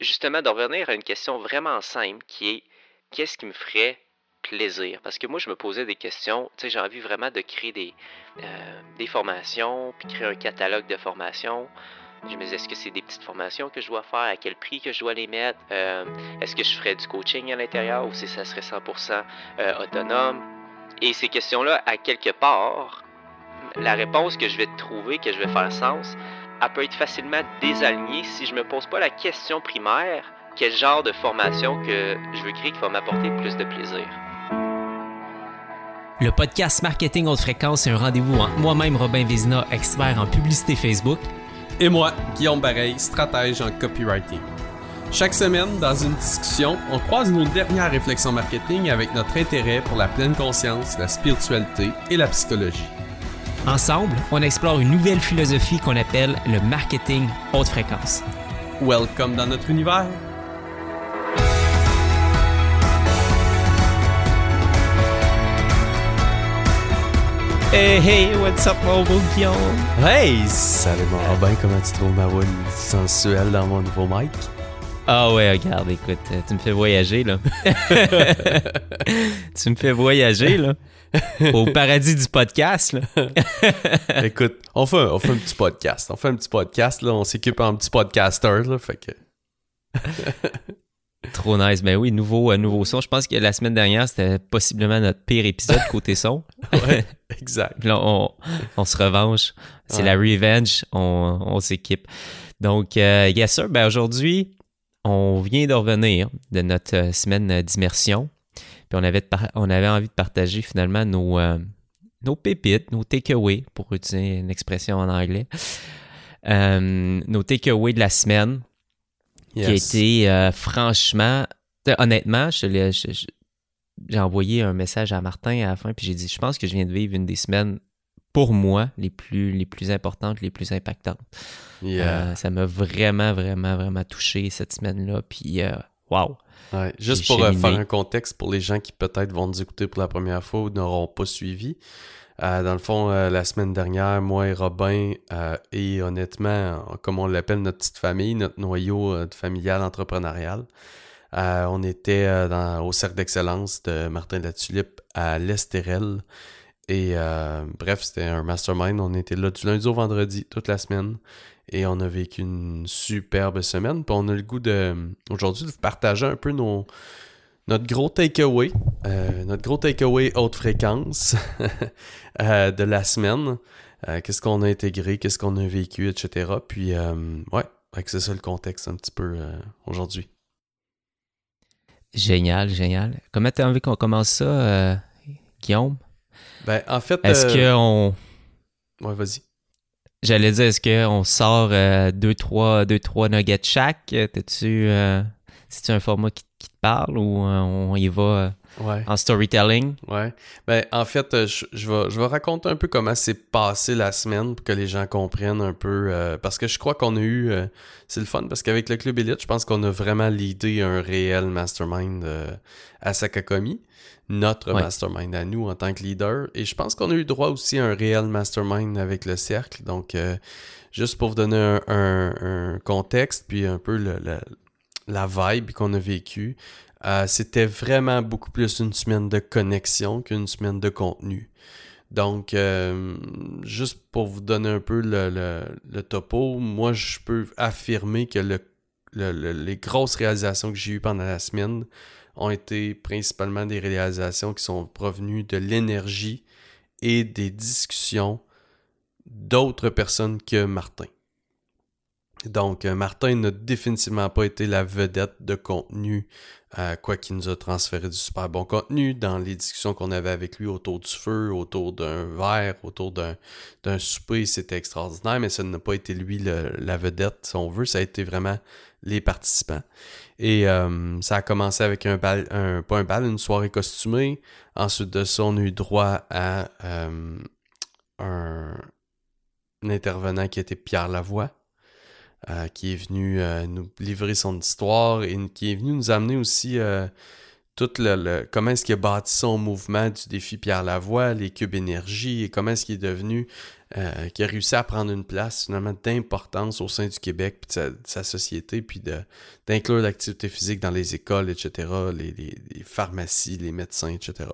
justement de revenir à une question vraiment simple qui est qu'est-ce qui me ferait plaisir? Parce que moi, je me posais des questions. Tu sais, j'ai envie vraiment de créer des, euh, des formations, puis créer un catalogue de formations. Je me disais, est-ce que c'est des petites formations que je dois faire? À quel prix que je dois les mettre? Euh, est-ce que je ferais du coaching à l'intérieur ou si ça serait 100% euh, autonome? Et ces questions-là, à quelque part, la réponse que je vais trouver, que je vais faire sens, elle peut être facilement désalignée si je me pose pas la question primaire, quel genre de formation que je veux créer qui va m'apporter plus de plaisir. Le podcast Marketing Haute Fréquence est un rendez-vous entre moi-même, Robin Vézina, expert en publicité Facebook, et moi, Guillaume Bareil, stratège en copywriting. Chaque semaine, dans une discussion, on croise nos dernières réflexions marketing avec notre intérêt pour la pleine conscience, la spiritualité et la psychologie. Ensemble, on explore une nouvelle philosophie qu'on appelle le marketing haute fréquence. Welcome dans notre univers. Hey, hey, what's up, mon beau Guillaume? Hey, salut mon Robin, comment tu trouves ma voix sensuelle dans mon nouveau mic? Ah ouais, regarde, écoute, euh, tu me fais voyager, là. tu me fais voyager, là. Au paradis du podcast, là. écoute, on fait, on fait un petit podcast. On fait un petit podcast, là. On s'équipe en petit podcaster, là. Fait que... Trop nice. Ben oui, nouveau, euh, nouveau son. Je pense que la semaine dernière, c'était possiblement notre pire épisode côté son. ouais, exact. là, on, on, se revanche. C'est la revenge. On, on s'équipe. Donc, euh, yes sir. Ben aujourd'hui, on vient de revenir de notre euh, semaine d'immersion. Puis on avait, on avait envie de partager finalement nos, euh, nos pépites, nos takeaways, pour utiliser une expression en anglais. nos takeaways de la semaine qui a été euh, franchement, honnêtement, j'ai envoyé un message à Martin à la fin, puis j'ai dit, je pense que je viens de vivre une des semaines pour moi les plus, les plus importantes, les plus impactantes. Euh, ça m'a vraiment, vraiment, vraiment touché cette semaine-là. Puis, euh, wow. Juste pour faire un contexte pour les gens qui peut-être vont nous écouter pour la première fois ou n'auront pas suivi. Euh, dans le fond, euh, la semaine dernière, moi et Robin, euh, et honnêtement, comme on l'appelle notre petite famille, notre noyau familial entrepreneurial, on était au cercle d'excellence de Martin de la Tulipe à l'Estérel. Et bref, c'était un mastermind. On était là du lundi au vendredi, toute la semaine. Et on a vécu une superbe semaine. Puis on a le goût de aujourd'hui de partager un peu nos, notre gros takeaway, euh, notre gros takeaway haute fréquence euh, de la semaine. Euh, qu'est-ce qu'on a intégré, qu'est-ce qu'on a vécu, etc. Puis, ouais, c'est ça le contexte un petit peu aujourd'hui. Génial, génial. Comment tu as envie qu'on commence ça, Guillaume? Ben, en fait. Est-ce qu'on. Ouais, vas-y. J'allais dire, est-ce qu'on sort deux, trois, deux, trois nuggets chaque? T'es-tu. C'est-tu un format qui qui te parle ou euh, on y va euh, en storytelling? Ouais. Ben, en fait, euh, je, je, vais, je vais raconter un peu comment s'est passé la semaine pour que les gens comprennent un peu. parce que je crois qu'on a eu. c'est le fun parce qu'avec le Club Elite, je pense qu'on a vraiment l'idée un réel mastermind à Sakakomi. Notre mastermind à nous en tant que leader. Et je pense qu'on a eu droit aussi à un réel mastermind avec le cercle. Donc, juste pour vous donner un, contexte, puis un peu le la vibe qu'on a vécue, euh, c'était vraiment beaucoup plus une semaine de connexion qu'une semaine de contenu. Donc, euh, juste pour vous donner un peu le, topo, moi, je peux affirmer que les grosses réalisations que j'ai eues pendant la semaine ont été principalement des réalisations qui sont provenues de l'énergie et des discussions d'autres personnes que Martin. Donc, euh, Martin n'a définitivement pas été la vedette de contenu, euh, quoi qu'il nous a transféré du super bon contenu dans les discussions qu'on avait avec lui autour du feu, autour d'un verre, autour d'un souper. C'était extraordinaire, mais ça n'a pas été lui la vedette, si on veut. Ça a été vraiment les participants. Et euh, ça a commencé avec un bal, un, pas un bal, une soirée costumée. Ensuite de ça, on a eu droit à un, un intervenant qui était Pierre Lavoie euh, qui est venu euh, nous livrer son histoire et qui est venu nous amener aussi euh, tout le, comment est-ce qu'il a bâti son mouvement du défi Pierre Lavoie, les cubes énergie et comment est-ce qu'il est devenu euh, qui a réussi à prendre une place finalement d'importance au sein du Québec, puis de sa, société, puis d'inclure l'activité physique dans les écoles, etc., les, pharmacies, les médecins, etc.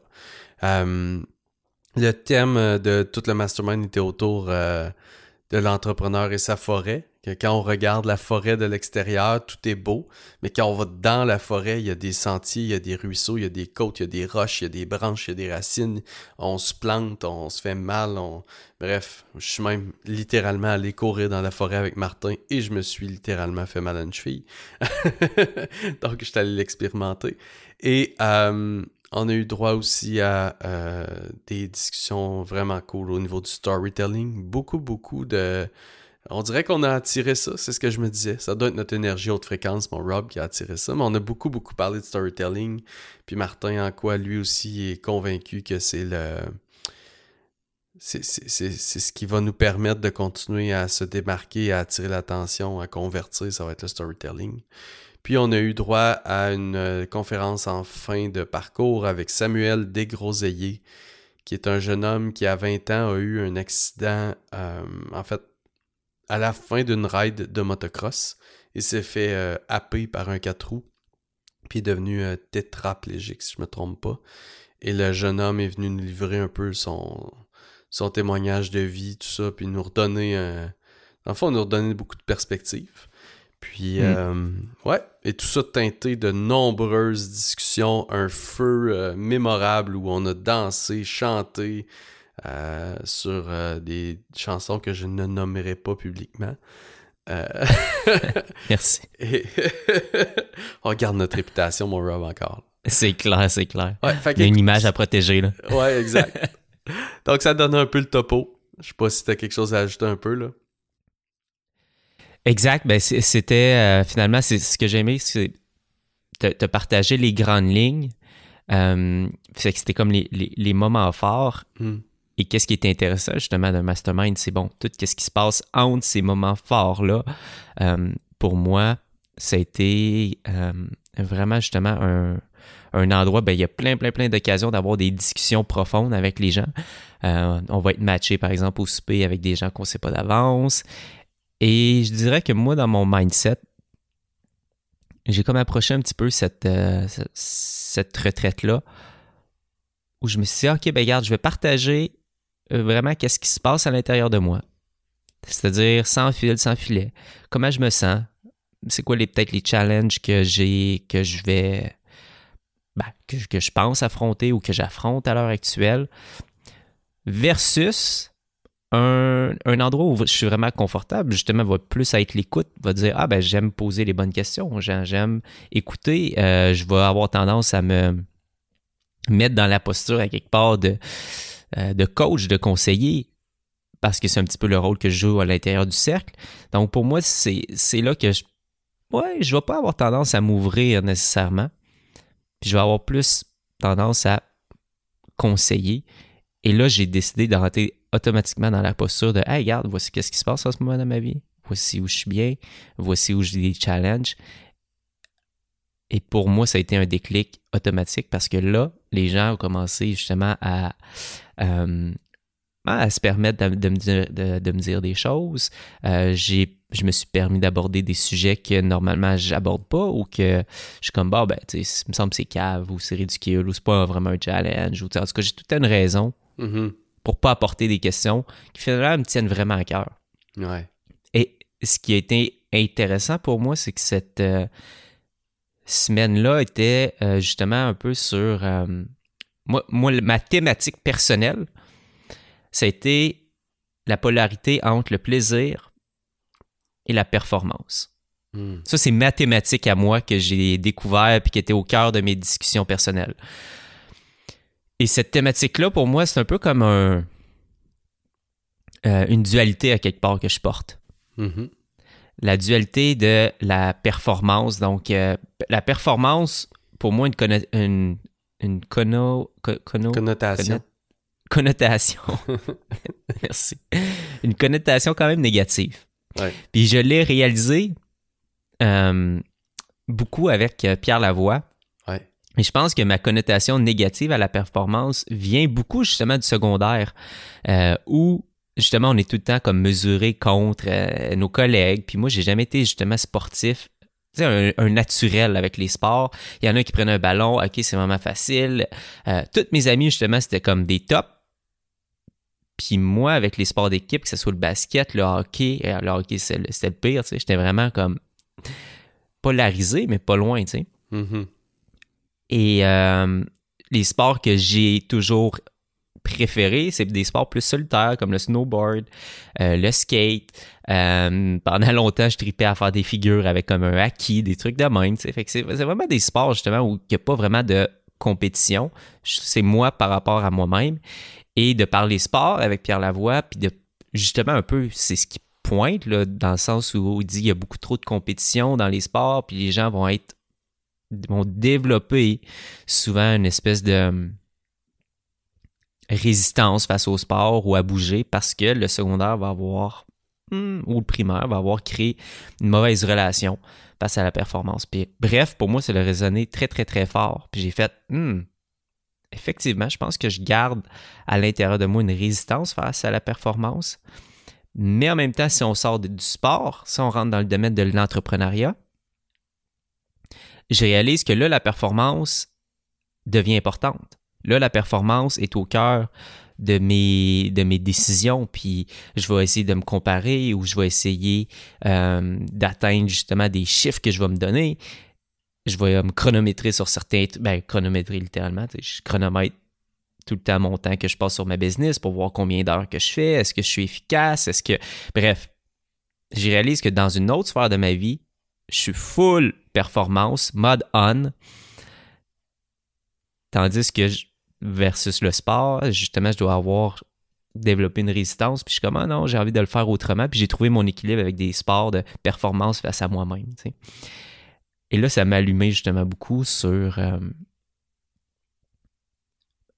Le thème de tout le mastermind était autour de l'entrepreneur et sa forêt. Que quand on regarde la forêt de l'extérieur, tout est beau, mais quand on va dans la forêt, il y a des sentiers, il y a des ruisseaux, il y a des côtes, il y a des roches, il y a des branches, il y a des racines. On se plante, on se fait mal. On... Bref, je suis même littéralement allé courir dans la forêt avec Martin et je me suis littéralement fait mal à une cheville. Donc, je suis allé l'expérimenter. Et euh, on a eu droit aussi à euh, des discussions vraiment cool au niveau du storytelling. Beaucoup, beaucoup de... On dirait qu'on a attiré ça, c'est ce que je me disais. Ça doit être notre énergie haute fréquence, mon Rob, qui a attiré ça. Mais on a beaucoup, beaucoup parlé de storytelling. Puis Martin, en quoi lui aussi est convaincu que c'est le... C'est ce qui va nous permettre de continuer à se démarquer, à attirer l'attention, à convertir, ça va être le storytelling. Puis on a eu droit à une euh, conférence en fin de parcours avec Samuel Desgroseilliers, qui est un jeune homme qui à 20 ans a eu un accident, euh, en fait, à la fin d'une ride de motocross. Il s'est fait euh, happer par un 4 roues, puis est devenu tétraplégique, si je ne me trompe pas. Et le jeune homme est venu nous livrer un peu son, son témoignage de vie, tout ça, puis nous redonner, un... en fait, nous redonner beaucoup de perspectives. Puis, hmm. euh, ouais, et tout ça teinté de nombreuses discussions, un feu euh, mémorable où on a dansé, chanté euh, sur des chansons que je ne nommerai pas publiquement. Merci. on garde notre réputation, mon Rob, encore. C'est clair, c'est clair. Il y a une image à protéger, là. Ouais, exact. Donc, ça donne un peu le topo. Je sais pas si tu as quelque chose à ajouter un peu, là. Exact. Ben, c'était euh, finalement, c'est ce que j'ai aimé, c'est te, partager les grandes lignes. Euh, c'était comme les, les, moments forts. Hmm. Et qu'est-ce qui est intéressant justement d'un mastermind, c'est bon, tout ce qui se passe entre ces moments forts-là, euh, pour moi, ça a été vraiment justement un, un endroit, ben, il y a plein, plein, plein d'occasions d'avoir des discussions profondes avec les gens. on va être matché, par exemple, au souper avec des gens qu'on ne sait pas d'avance. Et je dirais que moi, dans mon mindset, j'ai comme approché un petit peu cette, euh, cette retraite-là, où je me suis dit, OK, ben regarde, je vais partager euh, vraiment qu'est-ce qui se passe à l'intérieur de moi? C'est-à-dire sans fil, sans filet. Comment je me sens? C'est quoi les peut-être les challenges que j'ai, que je vais, ben, que, que je pense affronter ou que j'affronte à l'heure actuelle, versus un, endroit où je suis vraiment confortable, justement, va plus être l'écoute, va dire Ah, ben, j'aime poser les bonnes questions, j'aime écouter, euh, je vais avoir tendance à me mettre dans la posture à quelque part de, euh, de coach, de conseiller, parce que c'est un petit peu le rôle que je joue à l'intérieur du cercle. Donc, pour moi, c'est là que je. Ouais, je vais pas avoir tendance à m'ouvrir nécessairement. Puis je vais avoir plus tendance à conseiller. Et là, j'ai décidé de rentrer automatiquement dans la posture de Hey, regarde, voici qu'est-ce qui se passe en ce moment dans ma vie. Voici où je suis bien. Voici où j'ai des challenges. Et pour moi, ça a été un déclic automatique parce que là, les gens ont commencé justement à, euh, à se permettre de, me, dire, de, me, dire, des choses. Euh, je me suis permis d'aborder des sujets que normalement j'aborde pas ou que je suis comme, bah, ben, tu sais, il me semble que c'est cave ou c'est ridicule ou c'est pas vraiment un challenge. Ou, en tout cas, j'ai toute une raison mm-hmm pour pas apporter des questions qui finalement me tiennent vraiment à cœur. Ouais. Et ce qui a été intéressant pour moi, c'est que cette euh, semaine-là était euh, justement un peu sur moi, moi, ma thématique personnelle, ça a été la polarité entre le plaisir et la performance. Hmm. Ça, c'est ma thématique à moi que j'ai découvert et qui était au cœur de mes discussions personnelles. Et cette thématique-là, pour moi, c'est un peu comme un, euh, une dualité à quelque part que je porte. Mm-hmm. La dualité de la performance. Donc, euh, la performance, pour moi, une, une, une connotation. connotation. Merci. Une connotation quand même négative. Puis je l'ai réalisé euh, beaucoup avec Pierre Lavoie et je pense que ma connotation négative à la performance vient beaucoup justement du secondaire, euh, où justement, on est tout le temps comme mesuré contre euh, nos collègues. Puis moi, j'ai jamais été justement sportif. Tu sais, un, naturel avec les sports. Il y en a qui prennent un ballon, ok, c'est vraiment facile. Euh, toutes mes amis, justement, c'était comme des tops. Puis moi, avec les sports d'équipe, que ce soit le basket, le hockey, euh, le hockey, c'était le pire, tu sais, j'étais vraiment comme polarisé, mais pas loin, tu sais. Mm-hmm. Et les sports que j'ai toujours préférés, c'est des sports plus solitaires comme le snowboard, euh, le skate. Euh, pendant longtemps, je tripais à faire des figures avec comme un acquis, des trucs de même. C'est vraiment des sports justement où il n'y a pas vraiment de compétition. C'est moi par rapport à moi-même. Et de parler sport avec Pierre Lavoie, puis de justement un peu, c'est ce qui pointe là, dans le sens où il dit qu'il y a beaucoup trop de compétition dans les sports, puis les gens vont être vont développer souvent une espèce de résistance face au sport ou à bouger parce que le secondaire va avoir, hmm, ou le primaire va avoir créé une mauvaise relation face à la performance. Puis, bref, pour moi, c'est le raisonné très, très, très fort. Puis j'ai fait, hmm, effectivement, je pense que je garde à l'intérieur de moi une résistance face à la performance. Mais en même temps, si on sort du sport, si on rentre dans le domaine de l'entrepreneuriat, je réalise que là, la performance devient importante. Là, la performance est au cœur de mes, de mes décisions, puis je vais essayer de me comparer ou je vais essayer euh, d'atteindre justement des chiffres que je vais me donner. Je vais me chronométrer sur certains... Ben, chronométrer littéralement. Je chronomètre tout le temps mon temps que je passe sur ma business pour voir combien d'heures que je fais, est-ce que je suis efficace, est-ce que... Bref, je réalise que dans une autre sphère de ma vie, je suis full performance, mode on. Tandis que versus le sport, justement, je dois avoir développé une résistance. Puis je suis comme, ah non, j'ai envie de le faire autrement. Puis j'ai trouvé mon équilibre avec des sports de performance face à moi-même. Et là, ça m'a allumé justement beaucoup sur euh,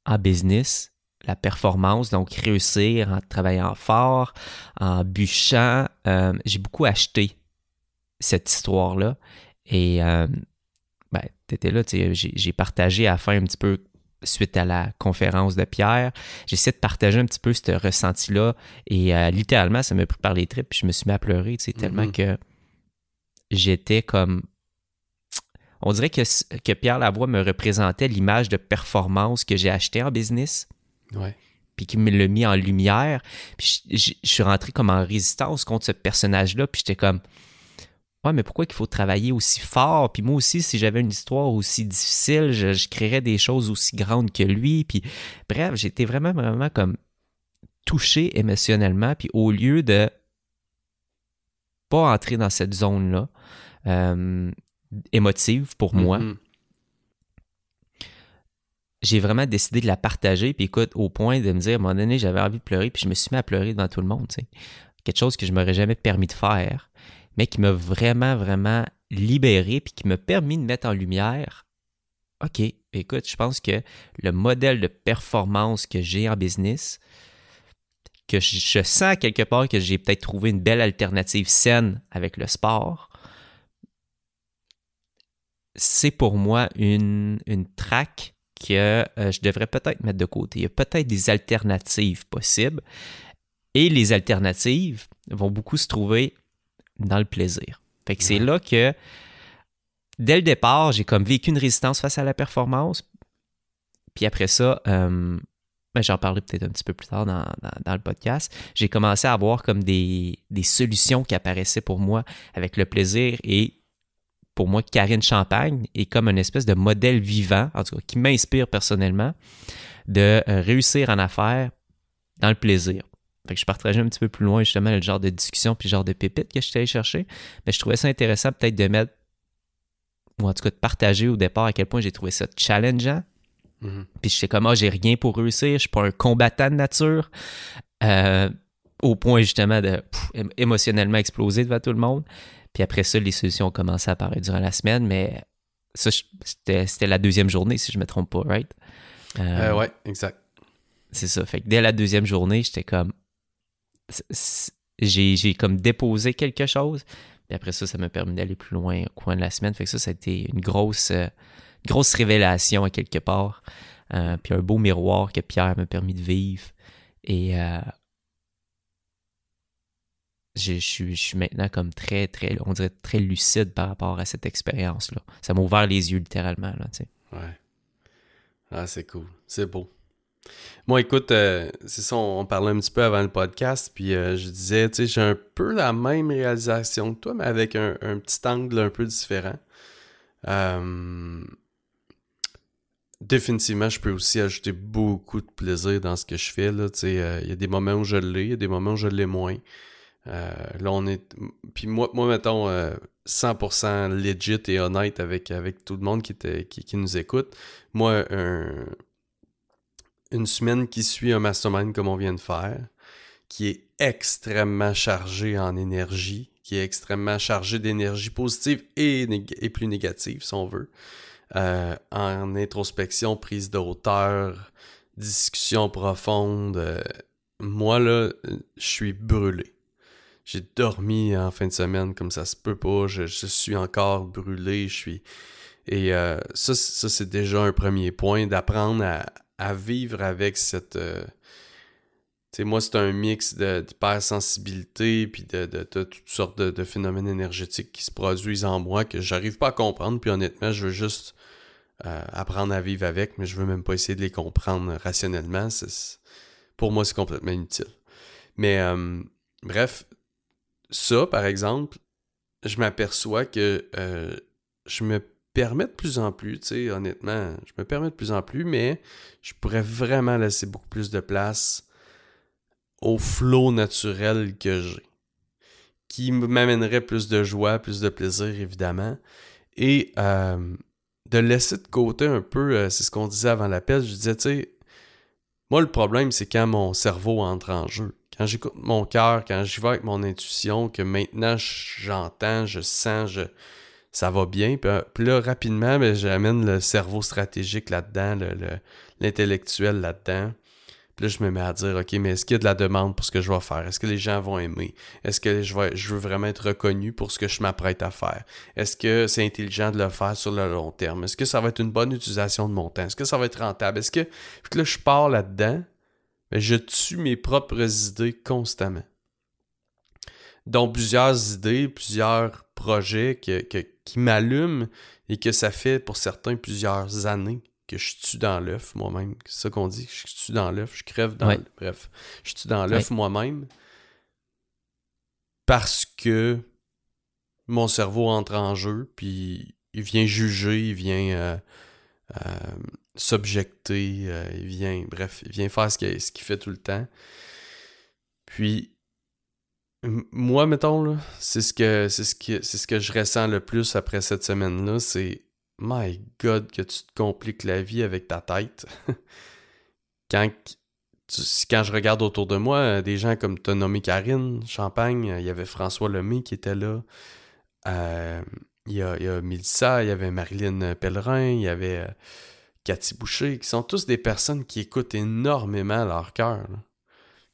en business, la performance, donc réussir en travaillant fort, en bûchant. Euh, j'ai beaucoup acheté cette histoire-là. Et euh, ben, tu étais là, j'ai partagé à la fin un petit peu suite à la conférence de Pierre. J'essaie de partager un petit peu ce ressenti-là. Et euh, littéralement, ça m'a pris par les tripes, puis je me suis mis à pleurer, tu sais, tellement mm-hmm. que j'étais comme. On dirait que, que Pierre Lavoie me représentait l'image de performance que j'ai acheté en business. Ouais. Puis qui me l'a mis en lumière. Puis je, je suis rentré comme en résistance contre ce personnage-là. Puis j'étais comme Ouais, mais pourquoi il faut travailler aussi fort? Puis moi aussi, si j'avais une histoire aussi difficile, je, créerais des choses aussi grandes que lui. Puis bref, j'étais vraiment, vraiment comme touché émotionnellement. Puis au lieu de pas entrer dans cette zone-là, euh, émotive pour moi, mm-hmm. j'ai vraiment décidé de la partager. Puis écoute, au point de me dire, à un moment donné, j'avais envie de pleurer, puis je me suis mis à pleurer devant tout le monde. Quelque chose que je m'aurais jamais permis de faire mais qui m'a vraiment, vraiment libéré puis qui m'a permis de mettre en lumière OK, écoute, je pense que le modèle de performance que j'ai en business, que je, sens quelque part que j'ai peut-être trouvé une belle alternative saine avec le sport, c'est pour moi une, une traque que euh, je devrais peut-être mettre de côté. Il y a peut-être des alternatives possibles. Et les alternatives vont beaucoup se trouver dans le plaisir. Fait que c'est là que, dès le départ, j'ai comme vécu une résistance face à la performance. Puis après ça, euh, ben, j'en parlerai peut-être un petit peu plus tard dans, le podcast, j'ai commencé à avoir comme des, solutions qui apparaissaient pour moi avec le plaisir et pour moi, Karine Champagne est comme une espèce de modèle vivant, en tout cas, qui m'inspire personnellement, de euh, réussir en affaires dans le plaisir. Fait que je partageais un petit peu plus loin justement le genre de discussion puis le genre de pépites que j'étais allé chercher. Mais je trouvais ça intéressant peut-être de mettre, ou en tout cas de partager au départ à quel point j'ai trouvé ça challengeant. Mm-hmm. Puis je sais comme, ah, j'ai rien pour réussir, je suis pas un combattant de nature. Euh, au point justement de émotionnellement exploser devant tout le monde. Puis après ça, les solutions ont commencé à apparaître durant la semaine, mais ça, c'était la deuxième journée, si je me trompe pas, right? Euh, euh, ouais, exact. C'est ça. Fait que dès la deuxième journée, j'étais comme, j'ai comme déposé quelque chose. Et après ça, ça m'a permis d'aller plus loin au coin de la semaine. Fait que ça, ça a été une grosse, euh, grosse révélation à quelque part. Euh, puis un beau miroir que Pierre m'a permis de vivre. Et, euh, je, suis maintenant comme très, très, on dirait très lucide par rapport à cette expérience-là. Ça m'a ouvert les yeux littéralement, là. Ouais. Ah, c'est cool. C'est beau. Moi, écoute, euh, c'est ça, on, parlait un petit peu avant le podcast, puis euh, je disais, tu sais, j'ai un peu la même réalisation que toi, mais avec un, petit angle un peu différent. Euh, définitivement, je peux aussi ajouter beaucoup de plaisir dans ce que je fais. Là, il y a des moments où je l'ai, il y a des moments où je l'ai moins. là, on est. Puis moi, moi mettons, 100% legit et honnête avec, avec tout le monde qui, qui, qui nous écoute. Moi, un, une semaine qui suit un mastermind comme on vient de faire, qui est extrêmement chargé en énergie, qui est extrêmement chargé d'énergie positive et, plus négative, si on veut, euh, en introspection, prise de hauteur, discussion profonde. Euh, moi, là, je suis brûlé. J'ai dormi en fin de semaine comme ça se peut pas. Je, suis encore brûlé. Je suis. Et euh, ça, ça c'est déjà un premier point, d'apprendre à, à vivre avec cette. Euh, tu sais, moi, c'est un mix d'hypersensibilité puis de, de, toutes sortes de, phénomènes énergétiques qui se produisent en moi que j'arrive pas à comprendre. Puis honnêtement, je veux juste euh, apprendre à vivre avec, mais je veux même pas essayer de les comprendre rationnellement. pour moi, c'est complètement inutile. Mais euh, bref, ça, par exemple, je m'aperçois que je me permets de plus en plus, tu sais, honnêtement, je me permets de plus en plus, mais je pourrais vraiment laisser beaucoup plus de place au flot naturel que j'ai, qui m'amènerait plus de joie, plus de plaisir, évidemment, et euh, de laisser de côté un peu, euh, c'est ce qu'on disait avant l'appel, je disais, tu sais, moi, le problème, c'est quand mon cerveau entre en jeu. Quand j'écoute mon cœur, quand j'y vais avec mon intuition, que maintenant j'entends, je sens, je, ça va bien. Puis, euh, là, rapidement, ben, j'amène le cerveau stratégique là-dedans, l'intellectuel là-dedans. Puis là, je me mets à dire, OK, mais est-ce qu'il y a de la demande pour ce que je vais faire? Est-ce que les gens vont aimer? Est-ce que je, vais, je veux vraiment être reconnu pour ce que je m'apprête à faire? Est-ce que c'est intelligent de le faire sur le long terme? Est-ce que ça va être une bonne utilisation de mon temps? Est-ce que ça va être rentable? Est-ce que... Puis là, je pars là-dedans, je tue mes propres idées constamment. Donc, plusieurs idées, plusieurs projets que, que, qui m'allume et que ça fait pour certains plusieurs années que je tue dans l'œuf moi-même. C'est ça qu'on dit, je tue dans l'œuf, je crève dans l'œuf. Bref, je tue dans l'œuf moi-même parce que mon cerveau entre en jeu, puis il vient juger, il vient euh, euh, s'objecter, euh, il vient, bref, il vient faire ce qu'il fait tout le temps. Puis moi, mettons, c'est ce que c'est ce c'est ce que je ressens le plus après cette semaine-là, c'est My God que tu te compliques la vie avec ta tête. quand, quand je regarde autour de moi, euh, des gens comme as nommé Karine Champagne, euh, il y avait François Lemay qui était là. Euh, il, y a, il y a Mélissa, il y avait Marilyn Pellerin, il y avait Cathy Boucher, qui sont tous des personnes qui écoutent énormément leur cœur.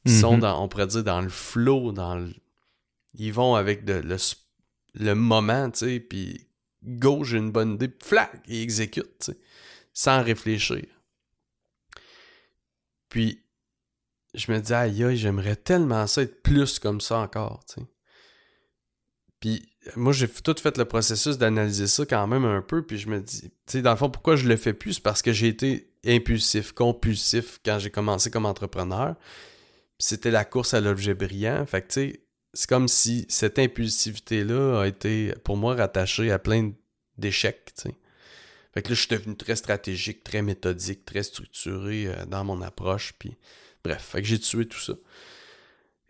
Ils sont, mm-hmm. dans, on pourrait dire, dans le flow, dans le, ils vont avec le, le, moment, tu sais, puis go, j'ai une bonne idée, flac, ils exécutent, sans réfléchir. Puis, je me dis, aïe, aïe, j'aimerais tellement ça être plus comme ça encore, tu sais. Puis, moi, j'ai tout fait le processus d'analyser ça quand même un peu, puis je me dis, tu sais, dans le fond, pourquoi je le fais plus? C'est parce que j'ai été impulsif, compulsif quand j'ai commencé comme entrepreneur. C'était la course à l'objet brillant. Fait que, tu sais, c'est comme si cette impulsivité-là a été, pour moi, rattachée à plein d'échecs. Fait que là, je suis devenu très stratégique, très méthodique, très structuré euh, dans mon approche, puis bref, fait que j'ai tué tout ça.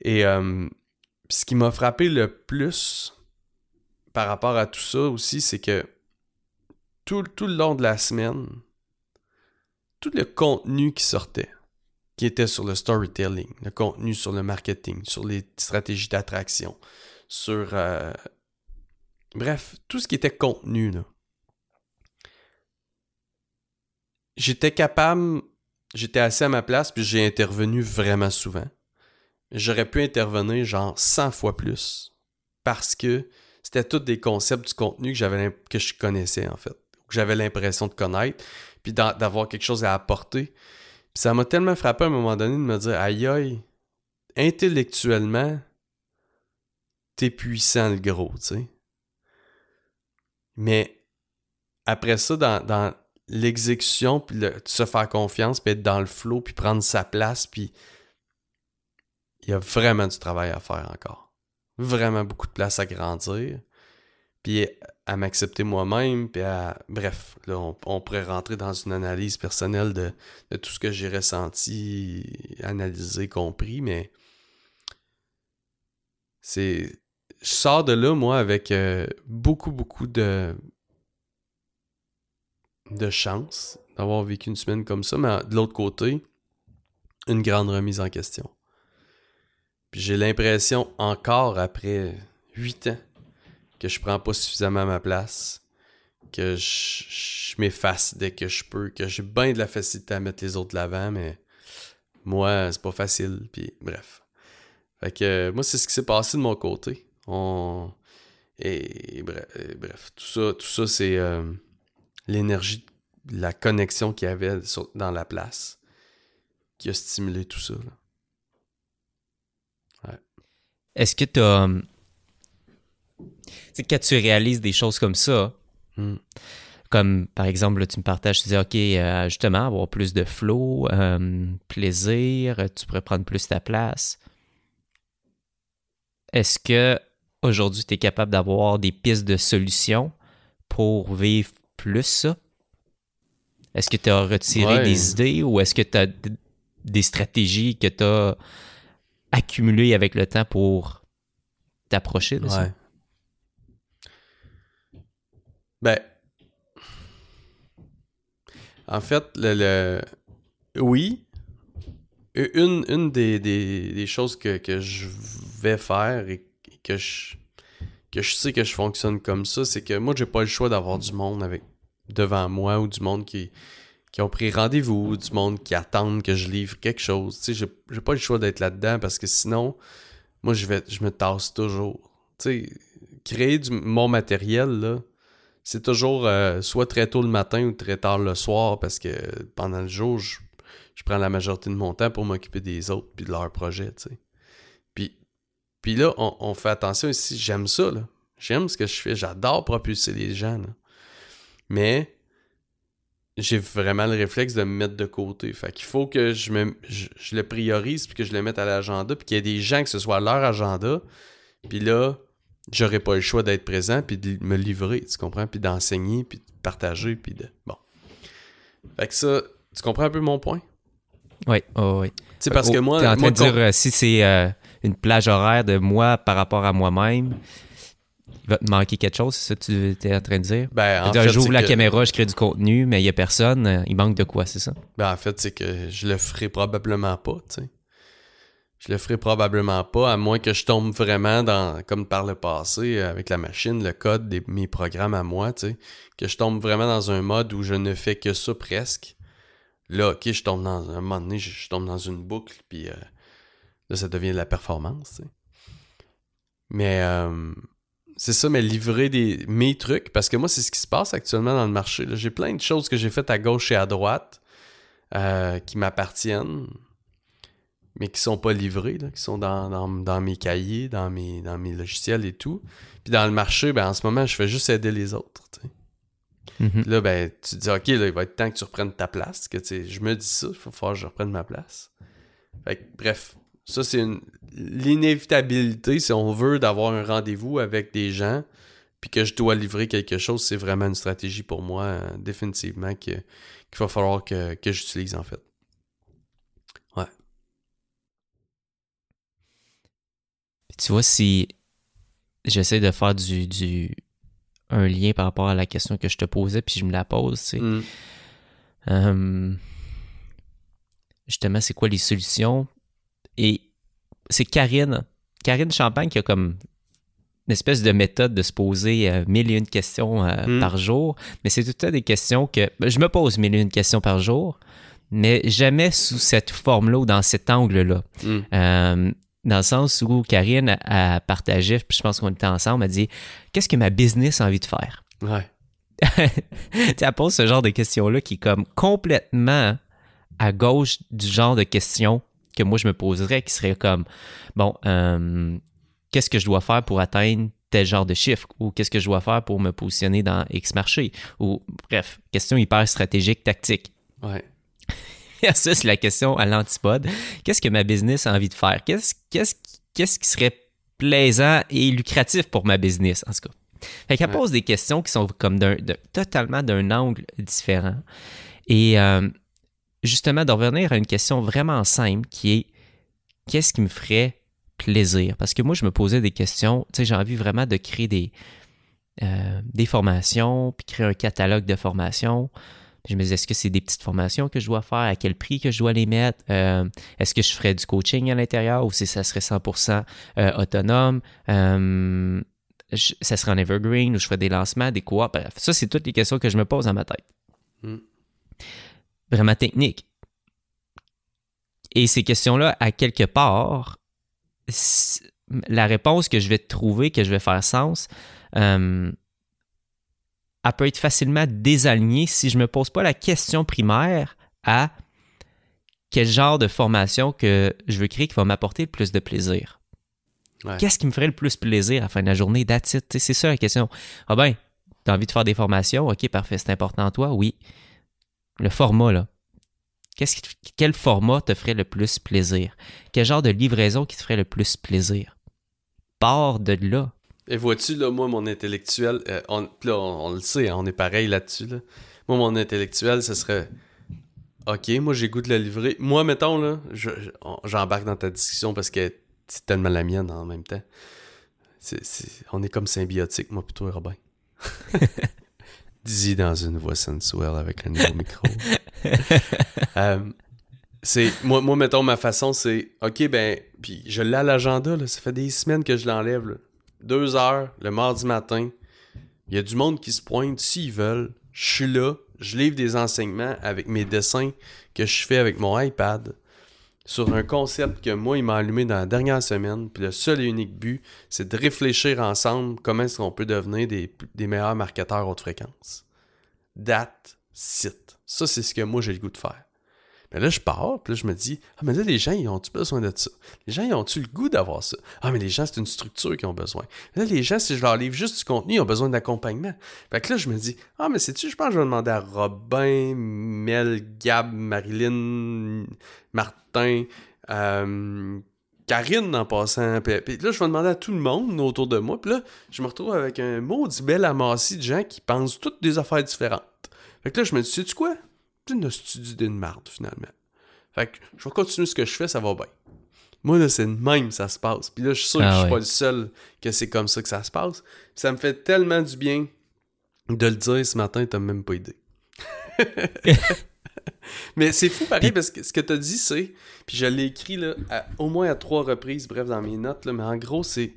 Et euh, ce qui m'a frappé le plus par rapport à tout ça aussi, c'est que tout, tout le long de la semaine, tout le contenu qui sortait, qui était sur le storytelling, le contenu sur le marketing, sur les stratégies d'attraction, sur... Euh, bref, tout ce qui était contenu. J'étais capable, j'étais assis à ma place, puis j'ai intervenu vraiment souvent. J'aurais pu intervenir genre 100 fois plus, parce que c'était tous des concepts du contenu que, que je connaissais, en fait, que j'avais l'impression de connaître, puis d'avoir quelque chose à apporter ça m'a tellement frappé à un moment donné de me dire, aïe aïe, intellectuellement, puissant le gros, tu sais. Mais après ça, dans, l'exécution, puis se faire confiance, puis être dans le flow, puis prendre sa place, puis il y a vraiment du travail à faire encore. Vraiment beaucoup de place à grandir. Puis à m'accepter moi-même, puis à... Bref, là, on, pourrait rentrer dans une analyse personnelle de, tout ce que j'ai ressenti, analysé, compris, mais c'est... Je sors de là, moi, avec euh, beaucoup, beaucoup de... de chance d'avoir vécu une semaine comme ça, mais de l'autre côté, une grande remise en question. Puis j'ai l'impression, encore après huit ans, que je prends pas suffisamment ma place, que je, m'efface dès que je peux, que j'ai bien de la facilité à mettre les autres l'avant, mais moi, c'est pas facile. Puis bref. Fait que moi, c'est ce qui s'est passé de mon côté. On... Et, bref, tout ça, tout ça c'est euh, l'énergie, la connexion qu'il y avait dans la place qui a stimulé tout ça. Est-ce que tu as. Tu quand tu réalises des choses comme ça, hmm. comme par exemple, tu me partages, tu dis, OK, euh, justement, avoir plus de flow, euh, plaisir, tu pourrais prendre plus ta place. Est-ce que aujourd'hui, tu es capable d'avoir des pistes de solutions pour vivre plus ça? Est-ce que tu as retiré des idées ou est-ce que tu as des stratégies que tu as accumuler avec le temps pour t'approcher de ça? Ben, en fait, le, oui, une, une des, choses que, je vais faire et que je, que je sais que je fonctionne comme ça, c'est que moi, j'ai pas le choix d'avoir du monde avec devant moi ou du monde qui, qui ont pris rendez-vous, du monde qui attendent que je livre quelque chose. Tu sais, j'ai pas le choix d'être là-dedans parce que sinon, moi, je, vais, je me tasse toujours. Tu sais, créer du, mon matériel, là, c'est toujours euh, soit très tôt le matin ou très tard le soir parce que pendant le jour, je, prends la majorité de mon temps pour m'occuper des autres puis de leurs projets, tu. Puis, là, on, fait attention ici. J'aime ça. J'aime ce que je fais. J'adore propulser les gens. Mais j'ai vraiment le réflexe de me mettre de côté. Fait qu'il faut que je, me, je, le priorise puis que je le mette à l'agenda puis qu'il y ait des gens que ce soit leur agenda. Puis là, j'aurais pas le choix d'être présent puis de me livrer, tu comprends? Puis d'enseigner puis de partager puis de... Bon. Fait que ça, tu comprends un peu mon point? Oui, oh, oui. Tu sais, parce que moi... T'es en train de dire, euh, si c'est euh, une plage horaire de moi par rapport à moi-même, il va te manquer quelque chose, c'est ça que tu es en train de dire? Ben, en j'ouvre la caméra, je crée du contenu, mais il n'y a personne. Euh, il manque de quoi, c'est ça? Ben, en fait, c'est que je le ferai probablement pas, tu sais. Je le ferai probablement pas, à moins que je tombe vraiment dans, comme par le passé, avec la machine, le code de mes programmes à moi, tu sais, que je tombe vraiment dans un mode où je ne fais que ça presque. Là, ok, je tombe dans un moment donné, je, tombe dans une boucle, puis euh, là, ça devient de la performance. Mais euh, c'est ça, mais livrer des, mes trucs, parce que moi, c'est ce qui se passe actuellement dans le marché. J'ai plein de choses que j'ai faites à gauche et à droite euh, qui m'appartiennent, mais qui sont pas livrées, qui sont dans, mes cahiers, dans mes, dans mes logiciels et tout. Puis dans le marché, ben, en ce moment, je fais juste aider les autres. Mm-hmm. Là, ben, tu te dis, OK, là, il va être temps que tu reprennes ta place. Que, je me dis ça, il faut falloir que je reprenne ma place. bref, ça, c'est l'inévitabilité, si on veut, d'avoir un rendez-vous avec des gens, puis que je dois livrer quelque chose, c'est vraiment une stratégie pour moi, euh, définitivement, qu'il va falloir que, j'utilise, en fait. Tu vois, si j'essaie de faire du, du, un lien par rapport à la question que je te posais, puis je me la pose, c'est... Mm. Euh, justement, c'est quoi les solutions? Et c'est Karine, Karine Champagne qui a comme une espèce de méthode de se poser euh, mille et une questions euh, hmm. par jour. Mais c'est tout à des questions que ben, je me pose mille et une questions par jour, mais jamais sous cette forme-là ou dans cet angle-là. Hmm. Dans le sens où Karine a, partagé, puis je pense qu'on était ensemble, a dit Qu'est-ce que ma business a envie de faire? Ouais. tu pose ce genre de questions-là qui est comme complètement à gauche du genre de questions que moi je me poserais qui serait comme bon euh, qu'est-ce que je dois faire pour atteindre tel genre de chiffre? Ou qu'est-ce que je dois faire pour me positionner dans X marché? Ou bref, question hyper stratégique, tactique. Ouais. Ça, c'est la question à l'antipode. Qu'est-ce que ma business a envie de faire? Qu'est-ce, qu'est-ce, qu'est-ce qui serait plaisant et lucratif pour ma business, en tout cas? Fait qu'elle pose des questions qui sont comme d'un, totalement d'un angle différent. Et euh, justement, de revenir à une question vraiment simple qui est qu'est-ce qui me ferait plaisir? Parce que moi, je me posais des questions. Tu sais, j'ai envie vraiment de créer des, euh, des formations, puis créer un catalogue de formations. Je me disais, est-ce que c'est des petites formations que je dois faire? À quel prix que je dois les mettre? Euh, est-ce que je ferais du coaching à l'intérieur ou si ça serait 100% autonome? ça serait en evergreen ou je ferais des lancements, des quoi? Bref, ça, c'est toutes les questions que je me pose dans ma tête. Hmm. Vraiment technique. Et ces questions-là, à quelque part, la réponse que je vais trouver, que je vais faire sens, euh, elle peut être facilement désalignée si je ne me pose pas la question primaire à quel genre de formation que je veux créer qui va m'apporter le plus de plaisir. Qu'est-ce qui me ferait le plus plaisir à la fin de la journée? That's C'est ça la question. Ah ben, as envie de faire des formations? OK, parfait, c'est important à toi? Oui. Le format, là. quel format te ferait le plus plaisir? Quel genre de livraison qui te ferait le plus plaisir? Pars de là. Et vois-tu, là, moi, mon intellectuel, euh, on, là, on, le sait, hein, on est pareil là-dessus. Moi, mon intellectuel, ce serait OK, moi, j'ai goût de la livrer. Moi, mettons, là, j'embarque dans ta discussion parce que c'est tellement la mienne en même temps. on est comme symbiotique, moi plutôt Robin. Dis dans une voix sensuelle avec un nouveau micro. Euh, c'est moi, moi, mettons, ma façon, c'est OK, ben, puis je l'ai à l'agenda, ça fait des semaines que je l'enlève. Deux heures, le mardi matin. Il y a du monde qui se pointe s'ils veulent. Je suis là, je livre des enseignements avec mes dessins que je fais avec mon iPad sur un concept que moi, il m'a allumé dans la dernière semaine. Puis le seul et unique but, c'est de réfléchir ensemble comment est-ce qu'on peut devenir des, des, meilleurs marketeurs haute fréquence. That, sit. Ça, c'est ce que moi, j'ai le goût de faire. Mais là, je pars, puis là, je me dis, ah, mais là, les gens, ils ont-tu besoin de ça? Les gens, ils ont-tu le goût d'avoir ça? Ah, mais les gens, c'est une structure qu'ils ont besoin. Là, les gens, si je leur livre juste du contenu, ils ont besoin d'accompagnement. Fait que là, je me dis, ah, mais c'est-tu, je pense que je vais demander à Robin, Mel, Gab, Marilyn, Martin, euh, Karine en passant. Puis, là, je vais demander à tout le monde autour de moi. Puis là, je me retrouve avec un maudit bel amassis de gens qui pensent toutes des affaires différentes. Fait que là, je me dis, sais-tu quoi? Une studio d'une marde, finalement. Fait que je vais continuer ce que je fais, ça va bien. Moi, là, c'est de même ça se passe. Puis là, je suis sûr que ah je suis pas le seul que c'est comme ça que ça se passe. ça me fait tellement du bien de le dire ce matin, t'as même pas idée. Mais c'est fou pareil parce que ce que t'as dit, c'est. Puis je l'ai écrit là, au moins à trois reprises, bref, dans mes notes, là, mais en gros, c'est.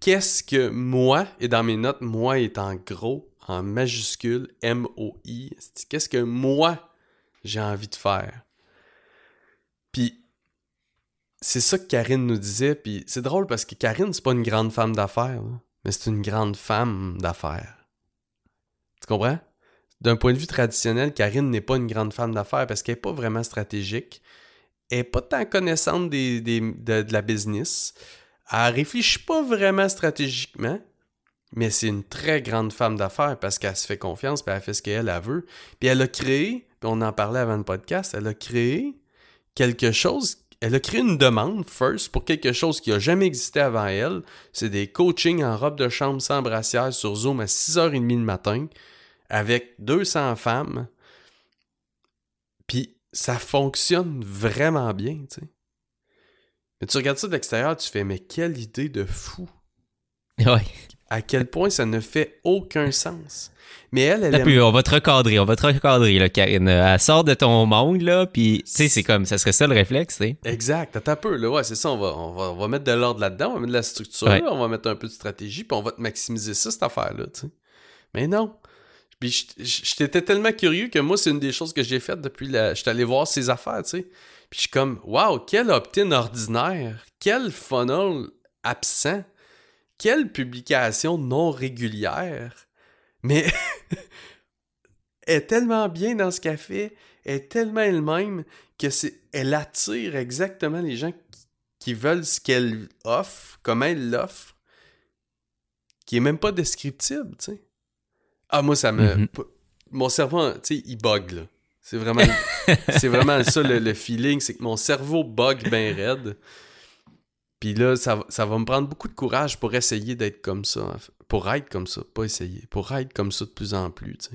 Qu'est-ce que moi, et dans mes notes, moi est en gros, en majuscule, M-O-I. Qu'est-ce que moi, j'ai envie de faire? Puis, c'est ça que Karine nous disait. Puis, c'est drôle parce que Karine, c'est pas une grande femme d'affaires, mais c'est une grande femme d'affaires. Tu comprends? D'un point de vue traditionnel, Karine n'est pas une grande femme d'affaires parce qu'elle n'est pas vraiment stratégique. Elle n'est pas tant connaissante de, de, la business. Elle réfléchit pas vraiment stratégiquement. Mais c'est une très grande femme d'affaires parce qu'elle se fait confiance, puis elle fait ce qu'elle a veut. Puis elle a créé, puis on en parlait avant le podcast, elle a créé quelque chose, elle a créé une demande, first, pour quelque chose qui n'a jamais existé avant elle. C'est des coachings en robe de chambre sans brassière sur Zoom à 6h30 le matin avec 200 femmes. Puis ça fonctionne vraiment bien, tu sais. Mais tu regardes ça de l'extérieur, tu fais, mais quelle idée de fou! Ouais à quel point ça ne fait aucun sens. Mais elle, elle aime... on va te recadrer, on va te recadrer, là, Karine. Elle sort de ton monde, là, puis, tu sais, c'est comme, ça serait ça le réflexe, tu sais. Exact, attends un peu, là, ouais, c'est ça, on va, on, va, on va mettre de l'ordre là-dedans, on va mettre de la structure, on va mettre un peu de stratégie, puis on va te maximiser ça, cette affaire-là, tu sais. Mais non. Puis j'étais tellement curieux que moi, c'est une des choses que j'ai faites depuis la... J'étais allé voir ses affaires, tu sais. Puis je suis comme, waouh, quel opt-in ordinaire, quel funnel absent quelle publication non régulière, mais est tellement bien dans ce qu'elle fait, est tellement elle-même que c'est, elle attire exactement les gens qui veulent ce qu'elle offre, comment elle l'offre, qui est même pas descriptible, tu sais. Ah, moi, ça me. Mhm. Mon cerveau, tu sais, il bug, là. C'est vraiment, c'est vraiment ça le, le feeling, c'est que mon cerveau bug bien raide. Puis là, ça, va- me prendre beaucoup de courage pour essayer d'être comme ça. Pour être comme ça, pas essayer. Pour être comme ça de plus en plus, tu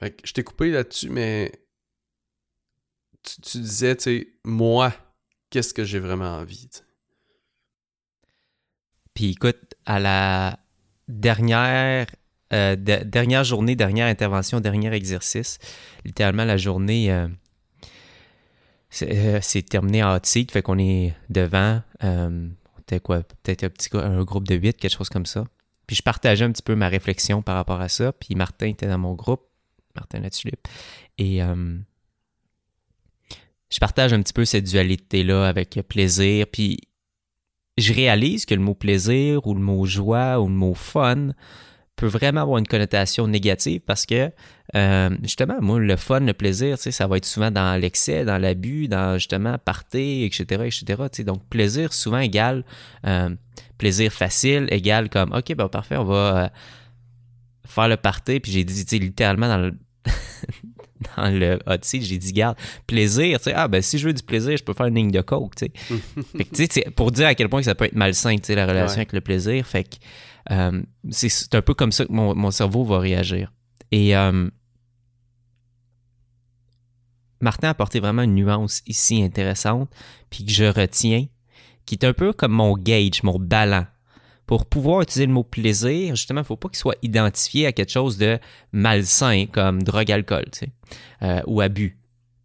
que je t'ai coupé là-dessus, mais tu, disais, tu moi, qu'est-ce que j'ai vraiment envie, tu sais? Puis écoute, à la dernière, euh, de- dernière journée, dernière intervention, dernier exercice, littéralement la journée euh, c'est euh, c'est terminé en hot seat, fait qu'on est devant. euh, était quoi? Peut-être un petit groupe de 8, quelque chose comme ça. Puis je partageais un petit peu ma réflexion par rapport à ça. Puis Martin était dans mon groupe, Martin Latulippe. Et euh, je partage un petit peu cette dualité-là avec plaisir. Puis je réalise que le mot plaisir ou le mot joie ou le mot fun peut vraiment avoir une connotation négative parce que euh, justement, moi, le fun, le plaisir, tu sais, ça va être souvent dans l'excès, dans l'abus, dans justement party, etc., etc. tu sais. Donc, plaisir souvent égale euh, plaisir facile égale comme OK, ben parfait, on va euh, faire le party. Puis j'ai dit, tu sais, littéralement dans le dans le hot seat, j'ai dit, garde, plaisir, tu sais, ah ben si je veux du plaisir, je peux faire une ligne de coke, tu sais. Fait que, tu sais, c'est pour dire à quel point que ça peut être malsain, tu sais, la relation Ouais. avec le plaisir. Fait que euh, c'est- un peu comme ça que mon, cerveau va réagir. Et euh, Martin a apporté vraiment une nuance ici intéressante, puis que je retiens, qui est un peu comme mon gauge, mon ballon. Pour pouvoir utiliser le mot plaisir, justement, il ne faut pas qu'il soit identifié à quelque chose de malsain, comme drogue, alcool, euh, ou abus.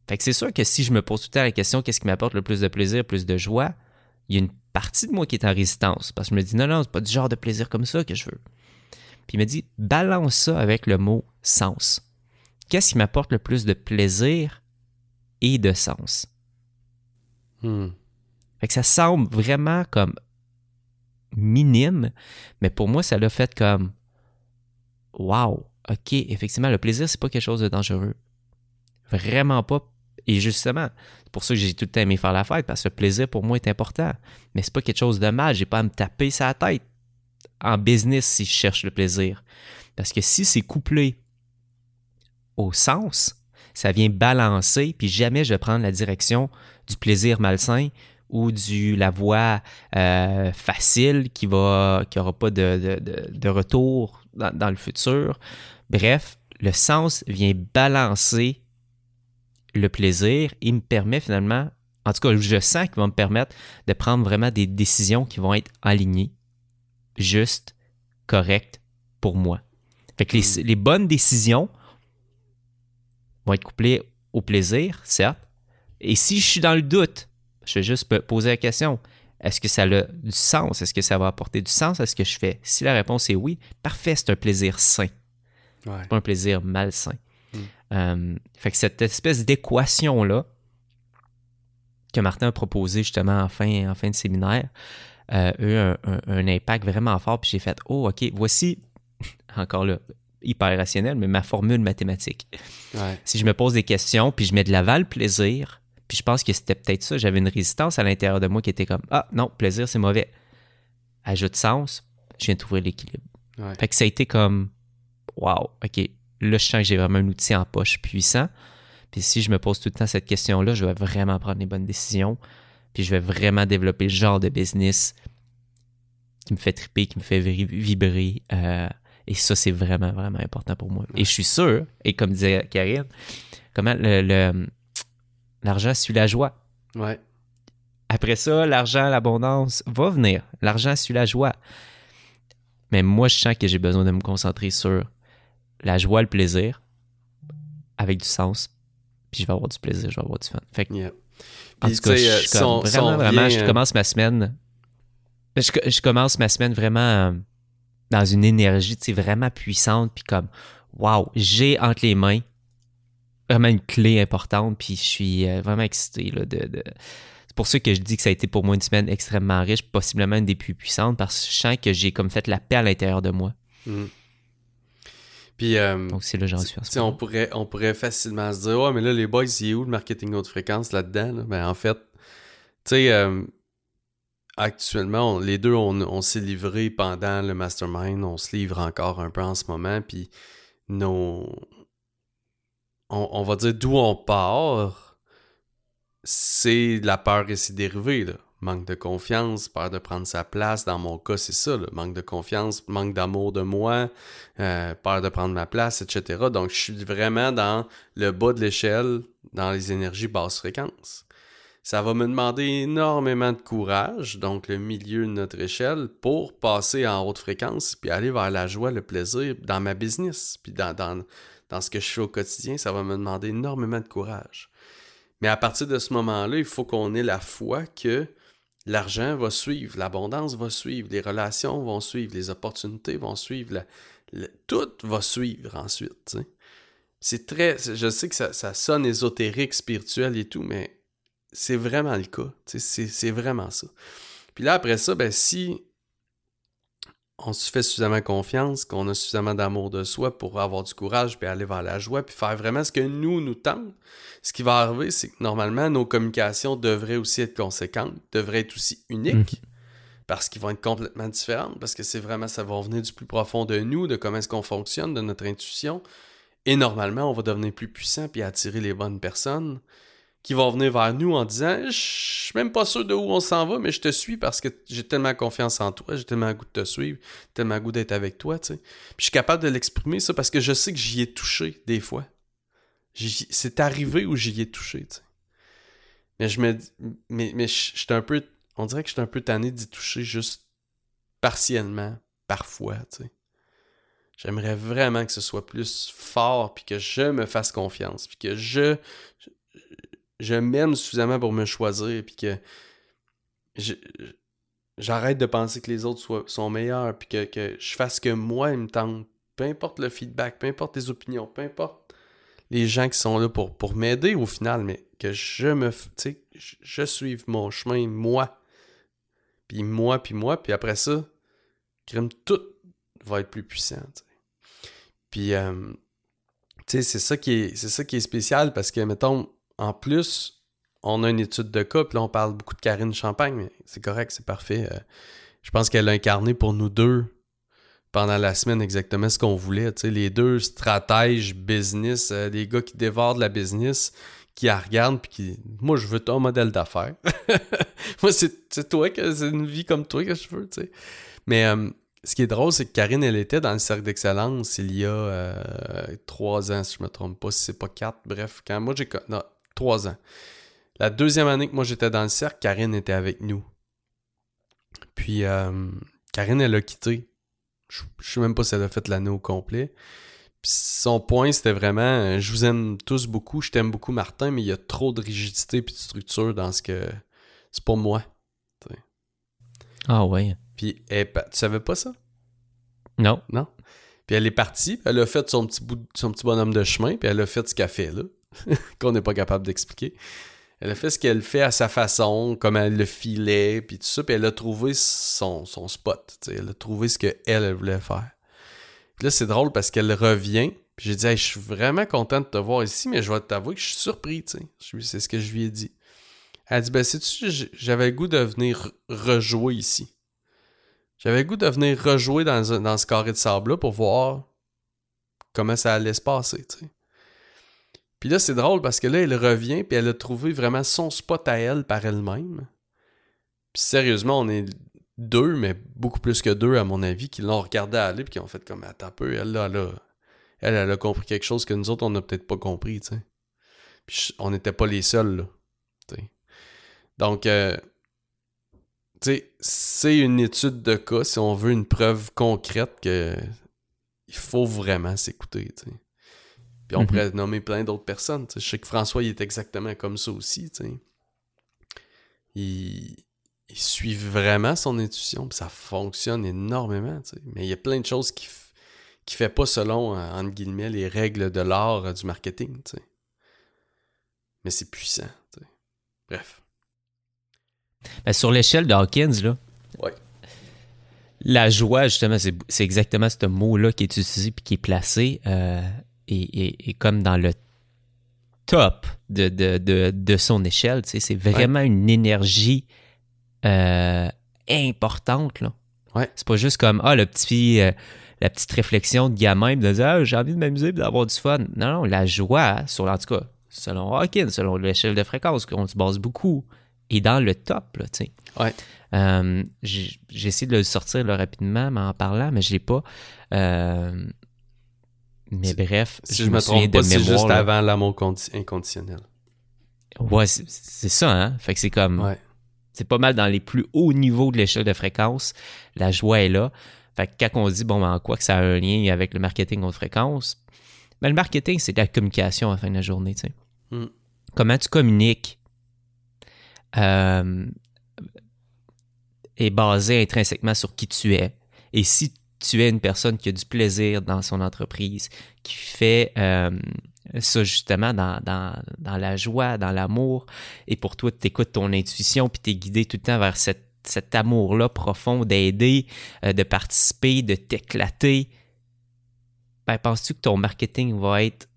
Fait que c'est sûr que si je me pose tout le temps la question qu'est-ce qui m'apporte le plus de plaisir, plus de joie, partie de moi qui est en résistance parce que je me dis non, non, c'est pas du genre de plaisir comme ça que je veux. Puis il me dit balance ça avec le mot sens. Qu'est-ce qui m'apporte le plus de plaisir et de sens? Hmm. Fait que ça semble vraiment comme minime, mais pour moi, ça l'a fait comme Wow, ok, effectivement, le plaisir, c'est pas quelque chose de dangereux. Vraiment pas. Et justement, pour ça que j'ai tout le temps aimé faire la fête, parce que le plaisir pour moi est important. Mais c'est pas quelque chose de mal, j'ai pas à me taper sa tête en business si je cherche le plaisir. Parce que si c'est couplé au sens, ça vient balancer, puis jamais je vais prendre la direction du plaisir malsain ou du la voie euh, facile qui va qui pas de, de, retour dans le futur. Bref, le sens vient balancer le plaisir et me permet finalement, en tout cas, je sens qu'il va me permettre de prendre vraiment des décisions qui vont être alignées, justes, correctes pour moi. Fait que les, les bonnes décisions vont être couplées au plaisir, certes. Et si je suis dans le doute, je vais juste poser la question est-ce que ça a du sens? Est-ce que ça va apporter du sens à ce que je fais? Si la réponse est oui, parfait, c'est un plaisir sain, Ouais. pas un plaisir malsain. Euh, fait que cette espèce d'équation-là que Martin a proposé justement en fin, en fin de séminaire euh, a eu un, un- un impact vraiment fort. Puis j'ai fait Oh, OK, voici, encore là, hyper rationnel, mais ma formule mathématique Ouais. si je me pose des questions, puis je mets de l'avant le plaisir, puis je pense que c'était peut-être ça, j'avais une résistance à l'intérieur de moi qui était comme Ah non, plaisir, c'est mauvais. Ajoute sens, je viens de trouver l'équilibre. Ouais. Fait que ça a été comme Wow, OK, là je sens que j'ai vraiment un outil en poche puissant. Puis si je me pose tout le temps cette question-là, je vais vraiment prendre les bonnes décisions, puis je vais vraiment développer le genre de business qui me fait triper, qui me fait vibrer- euh, et ça, c'est vraiment, vraiment important pour moi. Et je suis sûr, et comme disait Karine, comment le, le- l'argent suit la joie. Ouais. Après ça, l'argent, l'abondance va venir. L'argent suit la joie. Mais moi, je sens que j'ai besoin de me concentrer sur la joie, le plaisir, avec du sens. Puis je vais avoir du plaisir, je vais avoir du fun. Fait que, Yeah. en tout cas, je euh, si si vraiment, on vraiment, je euh, commence ma semaine. Je, je commence ma semaine vraiment euh, dans une énergie, vraiment puissante. Puis comme, waouh, j'ai entre les mains vraiment une clé importante. Puis je suis vraiment excité. Là, de, de- C'est pour ça que je dis que ça a été pour moi une semaine extrêmement riche, possiblement une des plus puissantes, parce que je sens que j'ai comme fait la paix à l'intérieur de moi. Mhm. Puis, euh, Donc, c'est. On pourrait, on pourrait facilement se dire, ouais, mais là, les boys, il est où le marketing haute fréquence là-dedans? Ben, en fait, tu sais, euh, actuellement, les deux, on, s'est livré pendant le mastermind. On se livre encore un peu en ce moment. Puis, nos. On, va dire d'où on part, c'est la peur et ses dérivés, là. Manque de confiance, peur de prendre sa place. Dans mon cas, c'est ça, manque de confiance, manque d'amour de moi, euh, peur de prendre ma place, etc. Donc, je suis vraiment dans le bas de l'échelle, dans les énergies basse fréquence. Ça va me demander énormément de courage, donc le milieu de notre échelle, pour passer en haute fréquence, puis aller vers la joie, le plaisir dans ma business, puis dans, dans, dans ce que je fais au quotidien, ça va me demander énormément de courage. Mais à partir de ce moment-là, il faut qu'on ait la foi que l'argent va suivre, l'abondance va suivre, les relations vont suivre, les opportunités vont suivre, tout va suivre ensuite. C'est très. Je sais que ça, ça, sonne ésotérique, spirituel et tout, mais c'est vraiment le cas. C'est vraiment ça. Puis là, après ça, ben, si on se fait suffisamment confiance, qu'on a suffisamment d'amour de soi pour avoir du courage, puis aller vers la joie, puis faire vraiment ce que nous nous tente, ce qui va arriver, c'est que normalement, nos communications devraient aussi être conséquentes, devraient être aussi uniques, mhm. parce qu'ils vont être complètement différentes, parce que c'est vraiment, ça va venir du plus profond de nous, de comment est-ce qu'on fonctionne, de notre intuition, et normalement, on va devenir plus puissant, puis attirer les bonnes personnes, qui vont venir vers nous en disant Je suis même pas sûr de où on s'en va, mais je te suis parce que j'ai tellement confiance en toi, j'ai tellement goût de te suivre, tellement goût d'être avec toi, tu sais. Puis je suis capable de l'exprimer, ça, parce que je sais que j'y ai touché des fois. C'est arrivé où j'y ai touché, tu sais. Mais je me mais, mais j'étais un peu, on dirait que j'étais un peu tanné d'y toucher juste partiellement, parfois, tu sais. J'aimerais vraiment que ce soit plus fort, puis que je me fasse confiance, puis que je, je m'aime suffisamment pour me choisir, puis que j'arrête de penser que les autres sont meilleurs, puis que, je fasse que moi, il me tente. Peu importe le feedback, peu importe les opinions, peu importe les gens qui sont là pour, pour m'aider au final, mais que je me. Tu sais, je suive mon chemin, moi. Puis moi, puis moi, puis après ça, crème, tout va être plus puissant. Puis, euh, tu sais, c'est ça, qui est, c'est ça qui est spécial parce que, mettons, en plus, on a une étude de cas, puis là, on parle beaucoup de Karine Champagne, mais c'est correct, c'est parfait. Euh, je pense qu'elle a incarné pour nous deux pendant la semaine exactement ce qu'on voulait. Les deux stratèges business, euh, des gars qui dévorent de la business, qui la regardent, puis qui. Moi, je veux ton modèle d'affaires. Moi, c'est toi que c'est une vie comme toi que je veux, tu sais. Mais euh, ce qui est drôle, c'est que Karine, elle était dans le cercle d'excellence il y a trois ans, si je me trompe pas, si c'est pas quatre. Bref, quand moi j'ai trois ans. La deuxième année que moi j'étais dans le cercle, Karine était avec nous. Puis euh, Karine, elle a quitté. Je, ne sais même pas si elle a fait l'année au complet. Puis son point, c'était vraiment euh, je vous aime tous beaucoup, je t'aime beaucoup Martin, mais il y a trop de rigidité et de structure dans ce que. C'est pour moi. Ah ouais. Puis tu savais pas ça? Non. Non? Puis elle est partie, elle a fait son petit, bout, son petit bonhomme de chemin, puis elle a fait ce qu'elle fait là. qu'on n'est pas capable d'expliquer. Elle a fait ce qu'elle fait à sa façon, comme elle le filait, puis tout ça, puis elle a trouvé son, son spot. Elle a trouvé ce qu'elle elle voulait faire. Puis là, c'est drôle parce qu'elle revient, puis j'ai dit Je suis vraiment content de te voir ici, mais je vais t'avouer que je suis surpris. C'est ce que je lui ai dit. Elle a dit Ben, sais-tu, j'avais le goût de venir rejouer ici. J'avais le goût de venir rejouer dans, dans ce carré de sable-là pour voir comment ça allait se passer. sais. Puis là, c'est drôle parce que là, elle revient, puis elle a trouvé vraiment son spot à elle par elle-même. Puis sérieusement, on est deux, mais beaucoup plus que deux, à mon avis, qui l'ont regardé aller, puis qui ont fait comme, attends un peu, elle, là, elle, elle, a compris quelque chose que nous autres, on n'a peut-être pas compris, tu sais. Puis on n'était pas les seuls, là. Donc, euh, tu sais, c'est une étude de cas, si on veut une preuve concrète que il faut vraiment s'écouter, tu sais. Puis on mhm. pourrait nommer plein d'autres personnes. Je sais que François, il est exactement comme ça aussi. Il, il suit vraiment son intuition, puis ça fonctionne énormément. Mais il y a plein de choses qui ne fait pas selon, euh, entre guillemets, les règles de l'art euh, du marketing. Mais c'est puissant. Bref. Ben, sur l'échelle de Hawkins, là, la joie, justement, c'est exactement ce mot-là qui est utilisé puis qui est placé. Euh, et, comme dans le top de, de, son échelle. C'est vraiment une énergie euh, importante. Là. Ouais. C'est pas juste comme ah, le petit, euh, la petite réflexion de gamin de dire ah, j'ai envie de m'amuser et d'avoir du fun. Non, non, la joie, sur, en tout cas, selon Hawkins, selon l'échelle de fréquence, qu'on se base beaucoup, est dans le top. Là, ouais. Euh, j'ai essayé de le sortir rapidement mais en parlant, mais je l'ai pas. Mais bref, si je, me, trompe pas, c'est juste avant l'amour inconditionnel. Ouais, c'est ça, hein? Fait que c'est comme. Ouais. C'est pas mal dans les plus hauts niveaux de l'échelle de fréquence. La joie est là. Fait que quand on dit, bon, ben, en quoi que ça a un lien avec le marketing haute fréquence, ben, le marketing, c'est de la communication à la fin de la journée, tu sais. Hmm. Comment tu communiques euh, est basé intrinsèquement sur qui tu es. Et si tu es une personne qui a du plaisir dans son entreprise, qui fait euh, ça justement dans, la joie, dans l'amour, et pour toi, tu écoutes ton intuition, puis tu es guidé tout le temps vers cet amour-là profond d'aider, euh, de participer, de t'éclater. Ben, penses-tu que ton marketing va être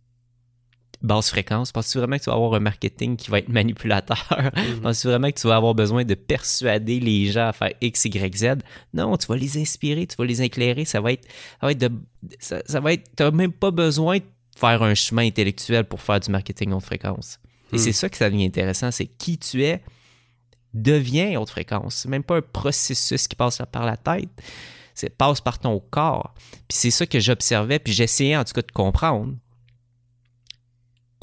basse fréquence? Penses-tu vraiment que tu vas avoir un marketing qui va être manipulateur? Mhm. Penses-tu vraiment que tu vas avoir besoin de persuader les gens à faire X, Y, Z? Non, tu vas les inspirer, tu vas les éclairer. Ça va être, ça va être de, ça, va être, t'as même pas besoin de faire un chemin intellectuel pour faire du marketing haute fréquence. Et c'est hmm. ça que ça devient intéressant, c'est qui tu es devient haute fréquence. C'est même pas un processus qui passe par la tête, c'est passe par ton corps. Puis c'est ça que j'observais, puis j'essayais en tout cas de comprendre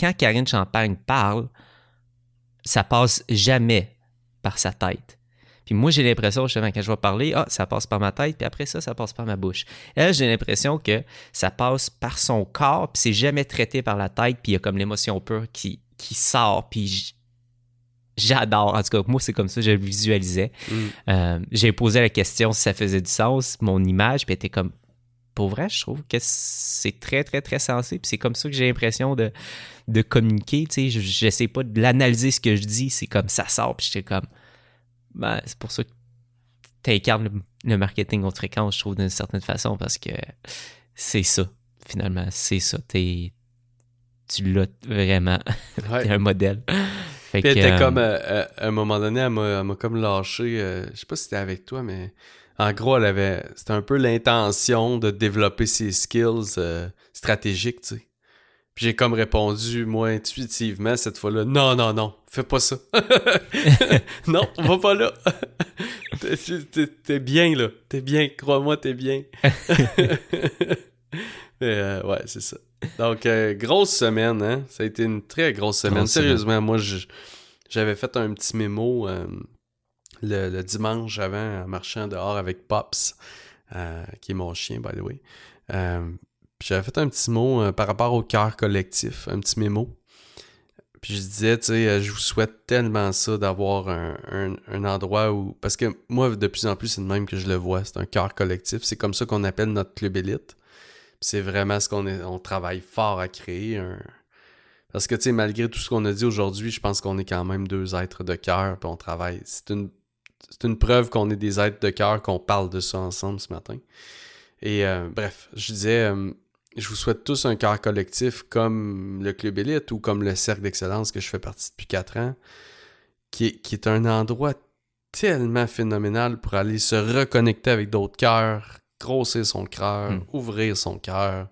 quand Karine Champagne parle, ça passe jamais par sa tête. Puis moi, j'ai l'impression, justement, quand je vais parler, ah, ça passe par ma tête, puis après ça, ça passe par ma bouche. Elle, j'ai l'impression que ça passe par son corps, puis c'est jamais traité par la tête, puis il y a comme l'émotion pure qui, qui sort, puis j'adore. En tout cas, moi, c'est comme ça, je le visualisais. Mm. Euh, j'ai posé la question si ça faisait du sens, mon image, puis elle était comme, pour vrai, je trouve que c'est très, très, très sensé. Puis c'est comme ça que j'ai l'impression de, de communiquer. Tu sais, j'essaie pas de l'analyser ce que je dis. C'est comme ça sort. Puis j'étais comme. Ben, c'est pour ça que tu incarnes le, marketing haute fréquence, je trouve, d'une certaine façon, parce que c'est ça, finalement. C'est ça. Es, tu l'as vraiment. T'es un modèle. Fait Puis était comme, euh, euh, à un moment donné, elle m'a comme lâché. Euh, je sais pas si c'était avec toi, mais en gros, elle avait. C'était un peu l'intention de développer ses skills euh, stratégiques, tu sais. Puis j'ai comme répondu, moi, intuitivement, cette fois-là, non, non, non, fais pas ça. non, va pas là. t'es bien, là. T'es bien, crois-moi, t'es bien. Euh, ouais, c'est ça. Donc, euh, grosse semaine, hein. Ça a été une très grosse semaine. Sérieusement, moi, j'avais fait un petit mémo le, dimanche avant en marchant dehors avec Pops, euh, qui est mon chien, by the way. Euh, j'avais fait un petit mot euh, par rapport au cœur collectif, un petit mémo. Puis je disais, tu sais, je vous souhaite tellement ça d'avoir un, endroit où. Parce que moi, de plus en plus, c'est le même que je le vois. C'est un cœur collectif. C'est comme ça qu'on appelle notre club élite. C'est vraiment ce qu'on on travaille fort à créer. Parce que, tu sais, malgré tout ce qu'on a dit aujourd'hui, je pense qu'on est quand même deux êtres de cœur, puis on travaille. C'est une c'est une preuve qu'on est des êtres de cœur, qu'on parle de ça ensemble ce matin. Et euh, bref, je disais, euh, je vous souhaite tous un cœur collectif comme le Club Élite ou comme le Cercle d'Excellence que je fais partie depuis quatre ans, qui est, qui est un endroit tellement phénoménal pour aller se reconnecter avec d'autres cœurs, grossir son cœur, hmm. ouvrir son cœur.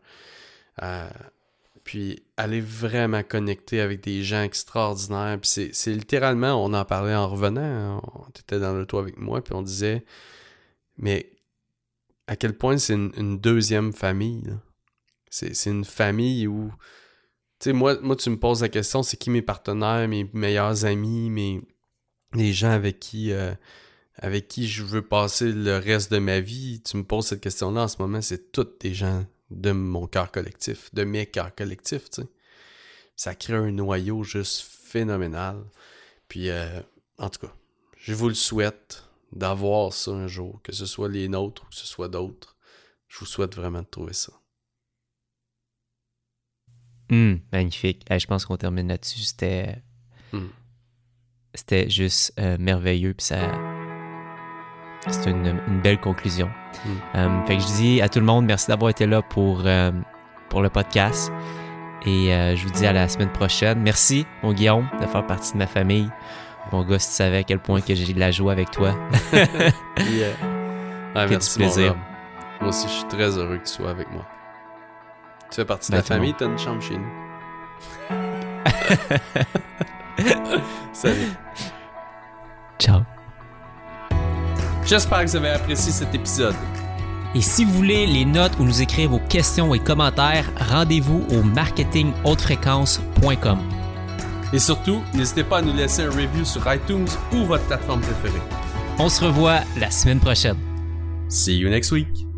Euh, puis aller vraiment connecter avec des gens extraordinaires. Puis c'est littéralement, on en parlait en revenant, hein. on était dans le toit avec moi, puis on disait, mais à quel point c'est une, deuxième famille. C'est une famille où, tu sais, moi, moi, tu me poses la question, c'est qui mes partenaires, mes meilleurs amis, mes, les gens avec qui... Euh, avec qui je veux passer le reste de ma vie, tu me poses cette question-là en ce moment, c'est tous des gens de mon cœur collectif, de mes cœurs collectifs, tu sais. Ça crée un noyau juste phénoménal. Puis, euh, en tout cas, je vous le souhaite d'avoir ça un jour, que ce soit les nôtres ou que ce soit d'autres. Je vous souhaite vraiment de trouver ça. Hum, magnifique. je pense qu'on termine là-dessus. C'était. Hmm. C'était juste euh, merveilleux. Puis ça. C'est une, belle conclusion. Mm. fait que je dis à tout le monde, merci d'avoir été là pour, pour le podcast. Et je vous dis à la semaine prochaine. Merci, mon Guillaume, de faire partie de ma famille. Mon gars, si tu savais à quel point que j'ai de la joie avec toi. yeah. merci, plaisir. Moi aussi, je suis très heureux que tu sois avec moi. Tu fais partie de la famille, t'as une chambre chez nous. Salut. Ciao. J'espère que vous avez apprécié cet épisode. Et si vous voulez les notes ou nous écrire vos questions et commentaires, rendez-vous au marketinghautefréquence.com. Et surtout, n'hésitez pas à nous laisser un review sur iTunes ou votre plateforme préférée. On se revoit la semaine prochaine. See you next week.